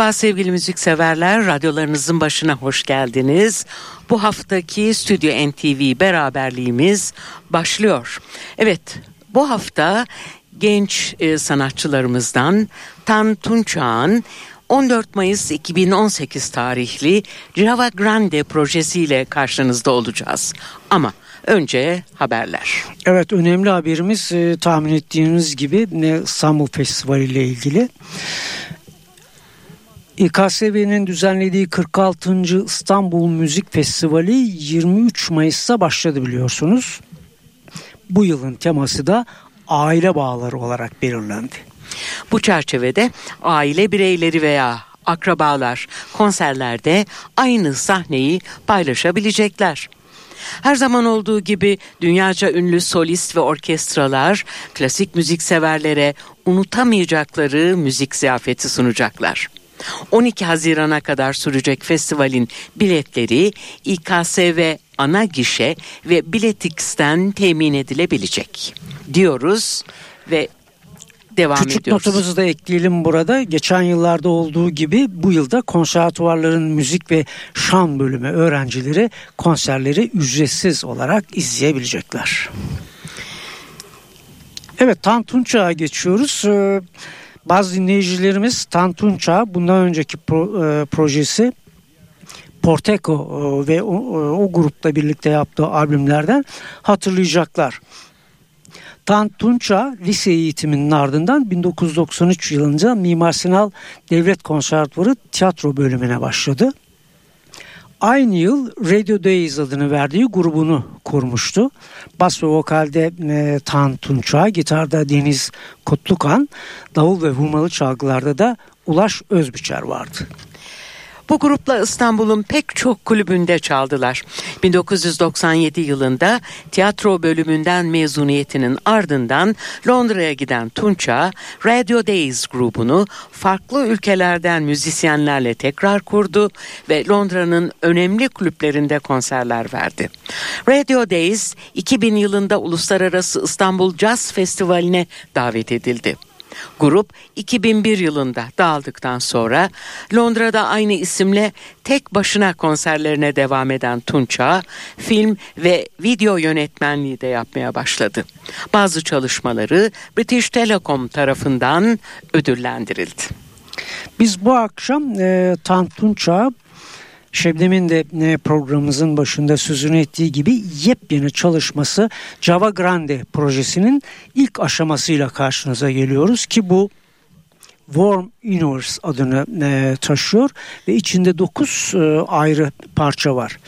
Merhaba sevgili müzikseverler, radyolarınızın başına hoş geldiniz. Bu haftaki Stüdyo NTV beraberliğimiz başlıyor. Evet, bu hafta genç e, sanatçılarımızdan Tan Tunçağ'ın 14 Mayıs 2018 tarihli Java Grande projesiyle karşınızda olacağız. Ama önce haberler. Evet önemli haberimiz e, tahmin ettiğiniz gibi e, İstanbul Festivali ile ilgili. İKSV'nin düzenlediği 46. İstanbul Müzik Festivali 23 Mayıs'ta başladı biliyorsunuz. Bu yılın teması da aile bağları olarak belirlendi. Bu çerçevede aile bireyleri veya akrabalar konserlerde aynı sahneyi paylaşabilecekler. Her zaman olduğu gibi dünyaca ünlü solist ve orkestralar klasik müzik severlere unutamayacakları müzik ziyafeti sunacaklar. 12 Haziran'a kadar sürecek festivalin biletleri İKSV ana gişe ve Biletix'ten temin edilebilecek diyoruz ve devam Küçük ediyoruz. notumuzu da ekleyelim burada. Geçen yıllarda olduğu gibi bu yılda konservatuvarların müzik ve şan bölümü öğrencileri konserleri ücretsiz olarak izleyebilecekler. Evet Tantunç'a geçiyoruz. Ee, bazı dinleyicilerimiz Tantunça bundan önceki pro, e, projesi Porteco e, ve o, o grupla birlikte yaptığı albümlerden hatırlayacaklar. Tantunça lise eğitiminin ardından 1993 yılında Mimar Sinan Devlet Konservatuvarı tiyatro bölümüne başladı. Aynı yıl Radio Days adını verdiği grubunu kurmuştu. Bas ve vokalde e, Tan Tunça, gitarda Deniz Kutlukan, davul ve vurmalı çalgılarda da Ulaş Özbiçer vardı. Bu grupla İstanbul'un pek çok kulübünde çaldılar. 1997 yılında tiyatro bölümünden mezuniyetinin ardından Londra'ya giden Tunça, Radio Days grubunu farklı ülkelerden müzisyenlerle tekrar kurdu ve Londra'nın önemli kulüplerinde konserler verdi. Radio Days 2000 yılında Uluslararası İstanbul Jazz Festivali'ne davet edildi. Grup 2001 yılında dağıldıktan sonra Londra'da aynı isimle tek başına konserlerine devam eden Tunça, film ve video yönetmenliği de yapmaya başladı. Bazı çalışmaları British Telecom tarafından ödüllendirildi. Biz bu akşam e, Tantunça Şebnem'in de e, programımızın başında sözünü ettiği gibi yepyeni çalışması Java Grande projesinin ilk aşamasıyla karşınıza geliyoruz ki bu Warm Universe adını e, taşıyor ve içinde 9 e, ayrı parça var.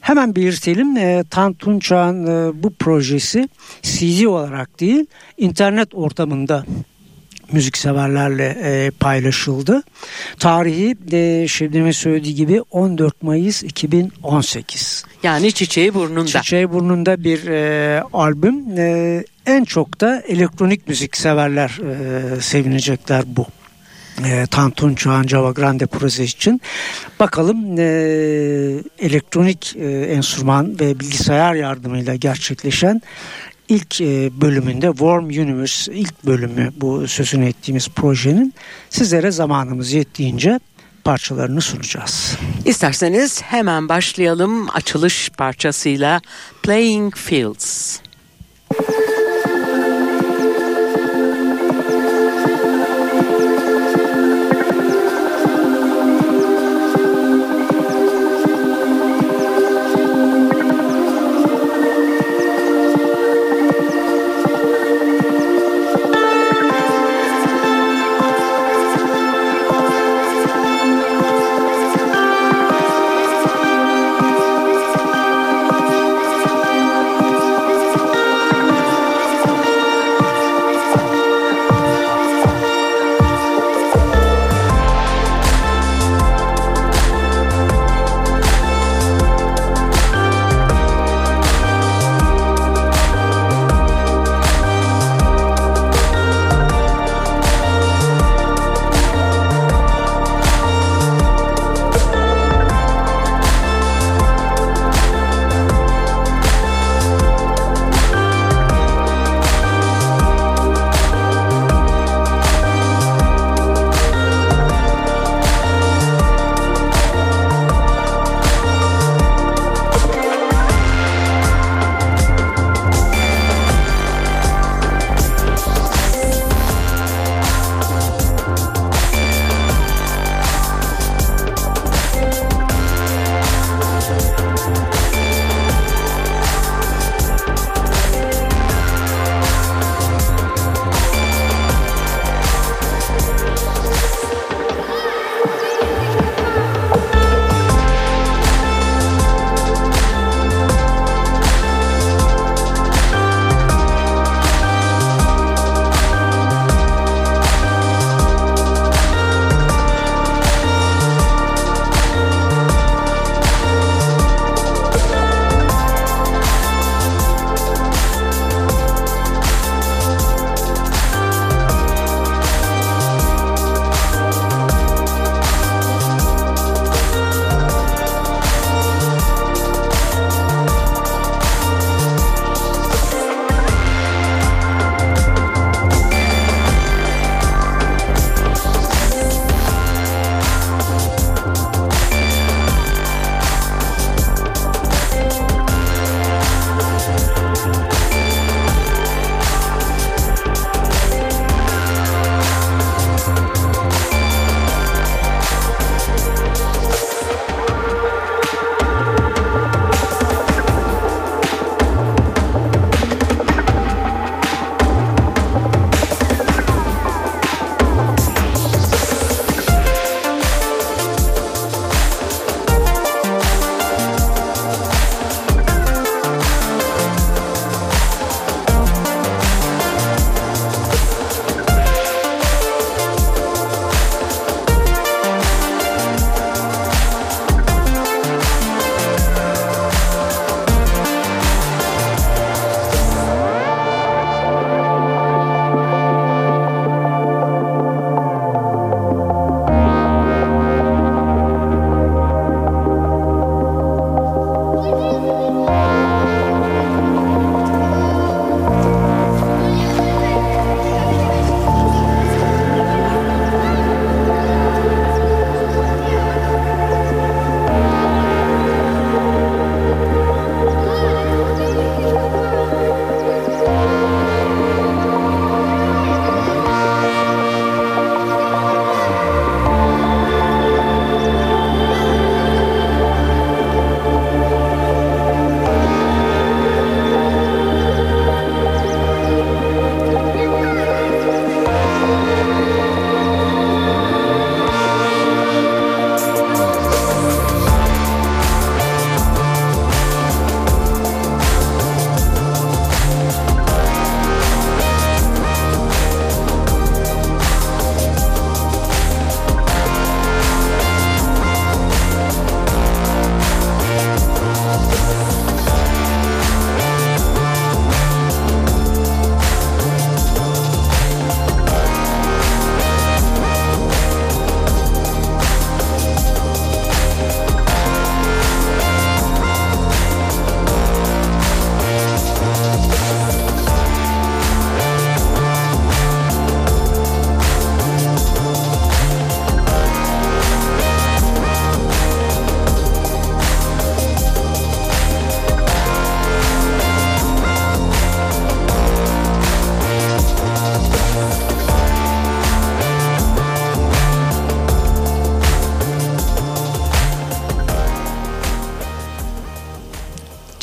Hemen belirtelim e, Tantunçağ'ın e, bu projesi CD olarak değil internet ortamında müzikseverlerle e, paylaşıldı. Tarihi de Şebnem'e söylediği gibi 14 Mayıs 2018. Yani Çiçeği Burnunda. Çiçeği Burnunda bir e, albüm. E, en çok da elektronik müzik severler e, sevinecekler bu e, Tantun Çağan Java Grande projesi için. Bakalım e, elektronik e, enstrüman ve bilgisayar yardımıyla gerçekleşen ilk e, bölümünde Warm Universe ilk bölümü bu sözünü ettiğimiz projenin sizlere zamanımız yettiğince parçalarını sunacağız. İsterseniz hemen başlayalım açılış parçasıyla Playing Fields.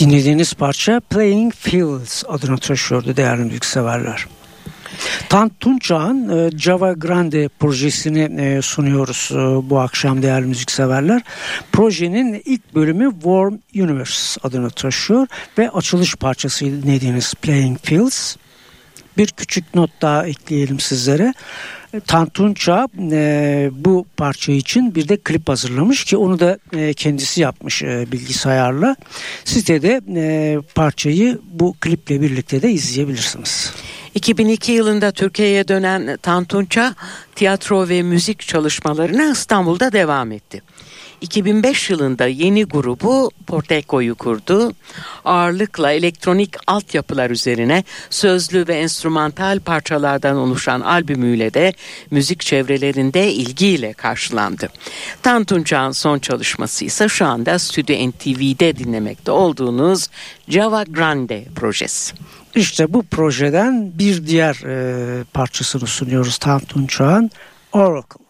Dinlediğiniz parça Playing Fields adını taşıyordu değerli müzikseverler. Tant Tunçağ'ın e, Java Grande projesini e, sunuyoruz e, bu akşam değerli müzikseverler. Projenin ilk bölümü Warm Universe adını taşıyor ve açılış parçasıydı dinlediğiniz Playing Fields. Bir küçük not daha ekleyelim sizlere. Tantunça e, bu parça için bir de klip hazırlamış ki onu da e, kendisi yapmış e, bilgisayarla. Sitede e, parçayı bu kliple birlikte de izleyebilirsiniz. 2002 yılında Türkiye'ye dönen Tantunça tiyatro ve müzik çalışmalarına İstanbul'da devam etti. 2005 yılında yeni grubu Porteco'yu kurdu. Ağırlıkla elektronik altyapılar üzerine sözlü ve enstrümantal parçalardan oluşan albümüyle de müzik çevrelerinde ilgiyle karşılandı. Tantuncan son çalışması ise şu anda Stüdyo NTV'de dinlemekte olduğunuz Java Grande projesi. İşte bu projeden bir diğer e, parçasını sunuyoruz Tantun Çağ'ın Oracle.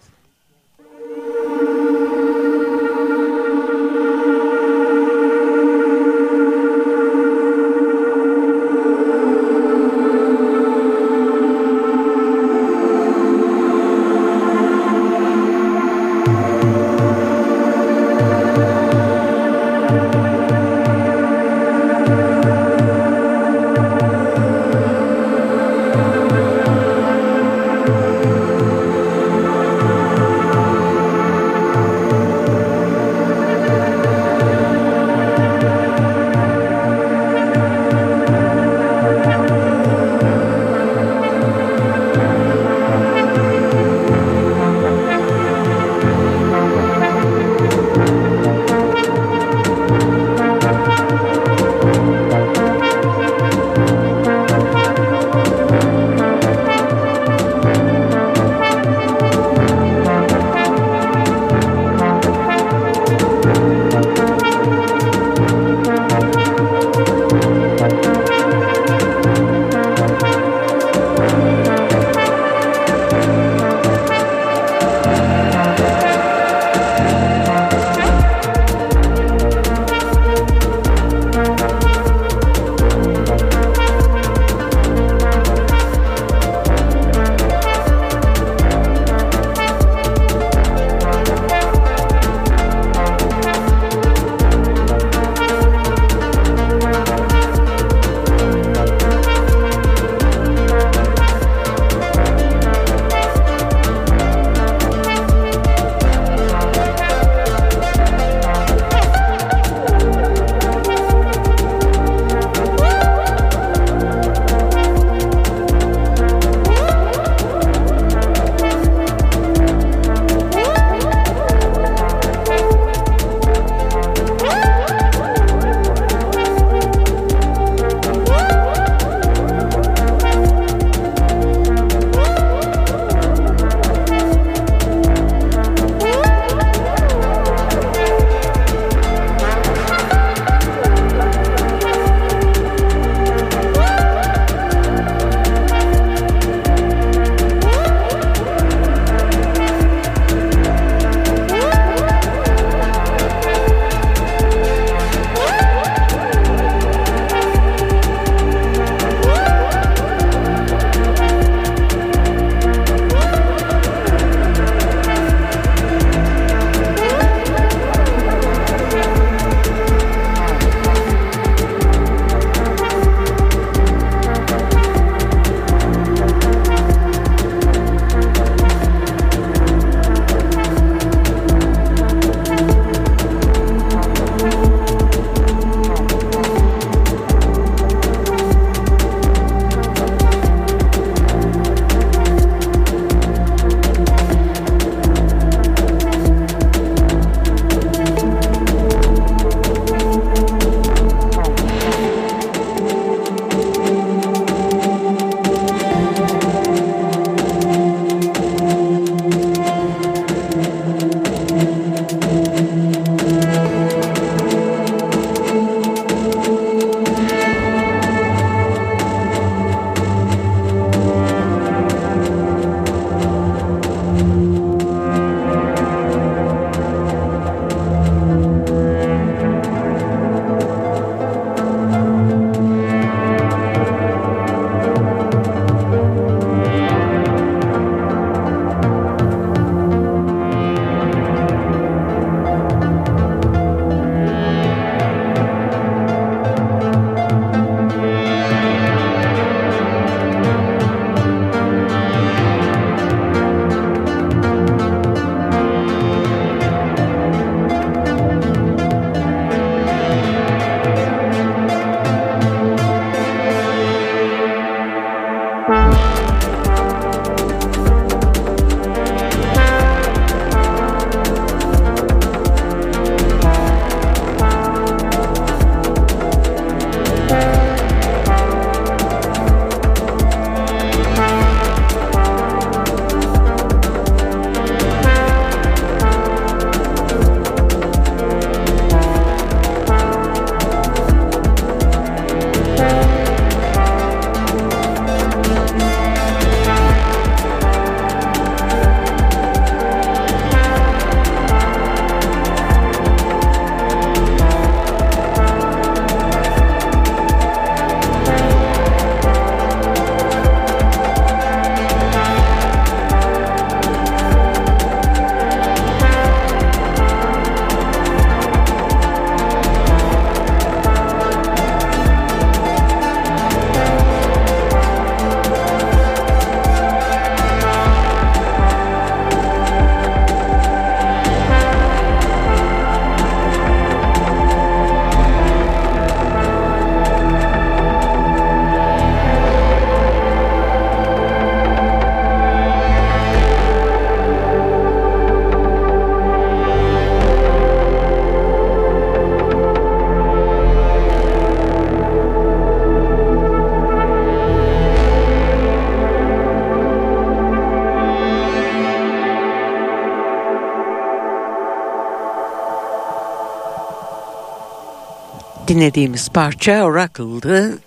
Dinlediğimiz parça Oracle'dı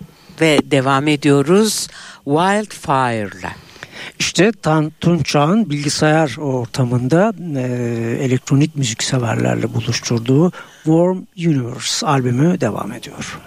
ve devam ediyoruz Wildfire'la. İşte Tan Tunçağ'ın bilgisayar ortamında e, elektronik müzik severlerle buluşturduğu Warm Universe albümü devam ediyor.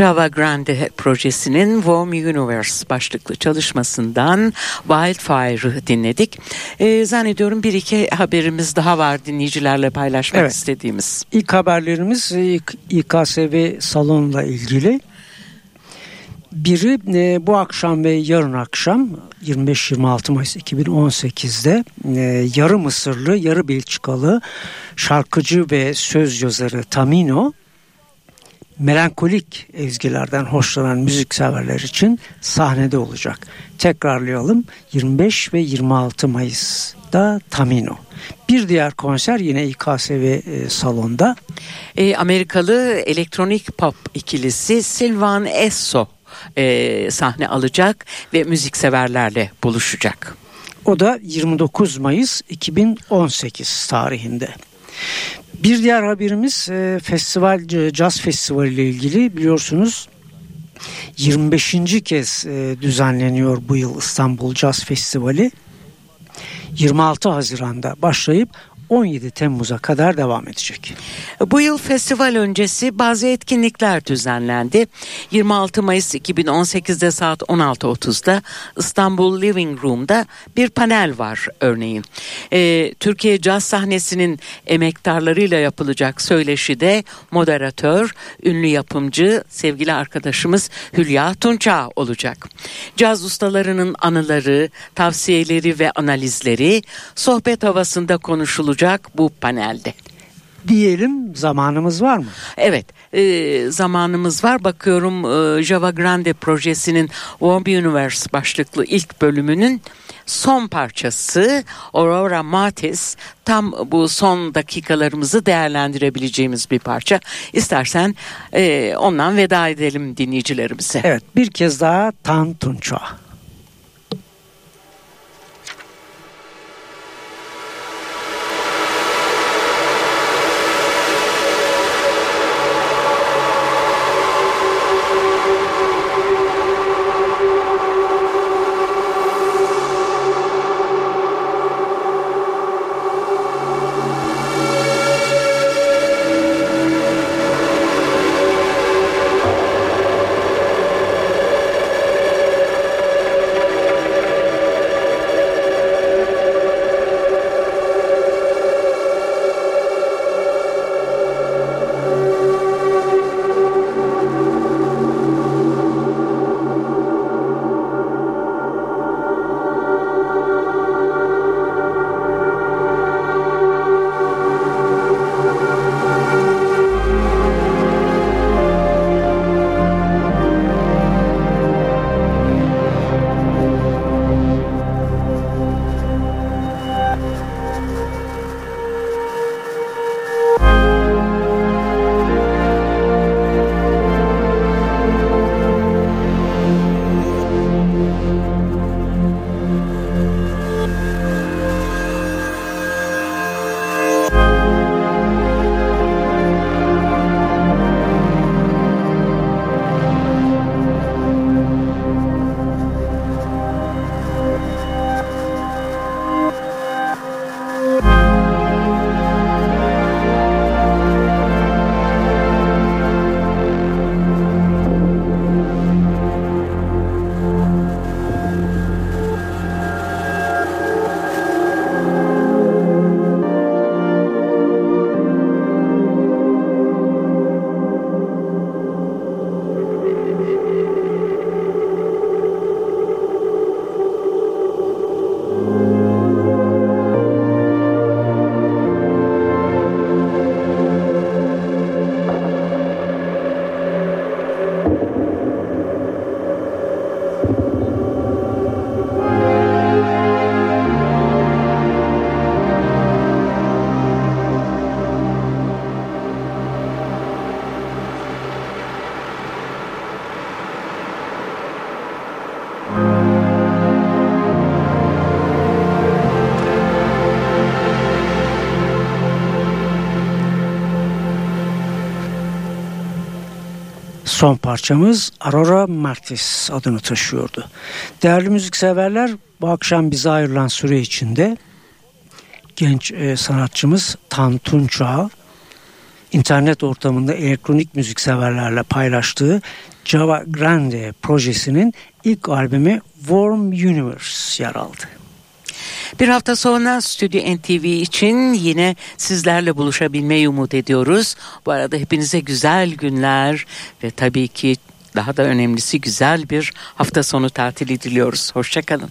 Java Grande projesinin Warm Universe başlıklı çalışmasından Wildfire'ı dinledik. Ee, zannediyorum bir iki haberimiz daha var dinleyicilerle paylaşmak evet. istediğimiz. İlk haberlerimiz İKSV salonla ilgili. Biri e, bu akşam ve yarın akşam 25-26 Mayıs 2018'de e, yarı Mısırlı, yarı Belçikalı şarkıcı ve söz yazarı Tamino melankolik ezgilerden hoşlanan müzikseverler için sahnede olacak. Tekrarlayalım 25 ve 26 Mayıs'da Tamino. Bir diğer konser yine İKSV e, salonda. E, Amerikalı elektronik pop ikilisi Silvan Esso e, sahne alacak ve müzikseverlerle buluşacak. O da 29 Mayıs 2018 tarihinde. Bir diğer haberimiz e, festival caz festivali ile ilgili biliyorsunuz 25. kez e, düzenleniyor bu yıl İstanbul Caz Festivali. 26 Haziran'da başlayıp 17 Temmuz'a kadar devam edecek. Bu yıl festival öncesi bazı etkinlikler düzenlendi. 26 Mayıs 2018'de saat 16.30'da İstanbul Living Room'da bir panel var örneğin. Ee, Türkiye caz sahnesinin emektarlarıyla yapılacak söyleşide moderatör, ünlü yapımcı sevgili arkadaşımız Hülya Tunça olacak. Caz ustalarının anıları, tavsiyeleri ve analizleri sohbet havasında konuşulacak olacak bu panelde. Diyelim zamanımız var mı? Evet e, zamanımız var. Bakıyorum e, Java Grande projesinin Warm Universe başlıklı ilk bölümünün son parçası Aurora Matis tam bu son dakikalarımızı değerlendirebileceğimiz bir parça. İstersen e, ondan veda edelim dinleyicilerimize. Evet bir kez daha Tan Tunça. Son parçamız Aurora Martis adını taşıyordu. Değerli müzikseverler bu akşam bize ayrılan süre içinde genç e, sanatçımız Tan Tunça internet ortamında elektronik müzik severlerle paylaştığı Java Grande projesinin ilk albümü Warm Universe yer aldı. Bir hafta sonra Stüdyo NTV için yine sizlerle buluşabilmeyi umut ediyoruz. Bu arada hepinize güzel günler ve tabii ki daha da önemlisi güzel bir hafta sonu tatili diliyoruz. Hoşçakalın.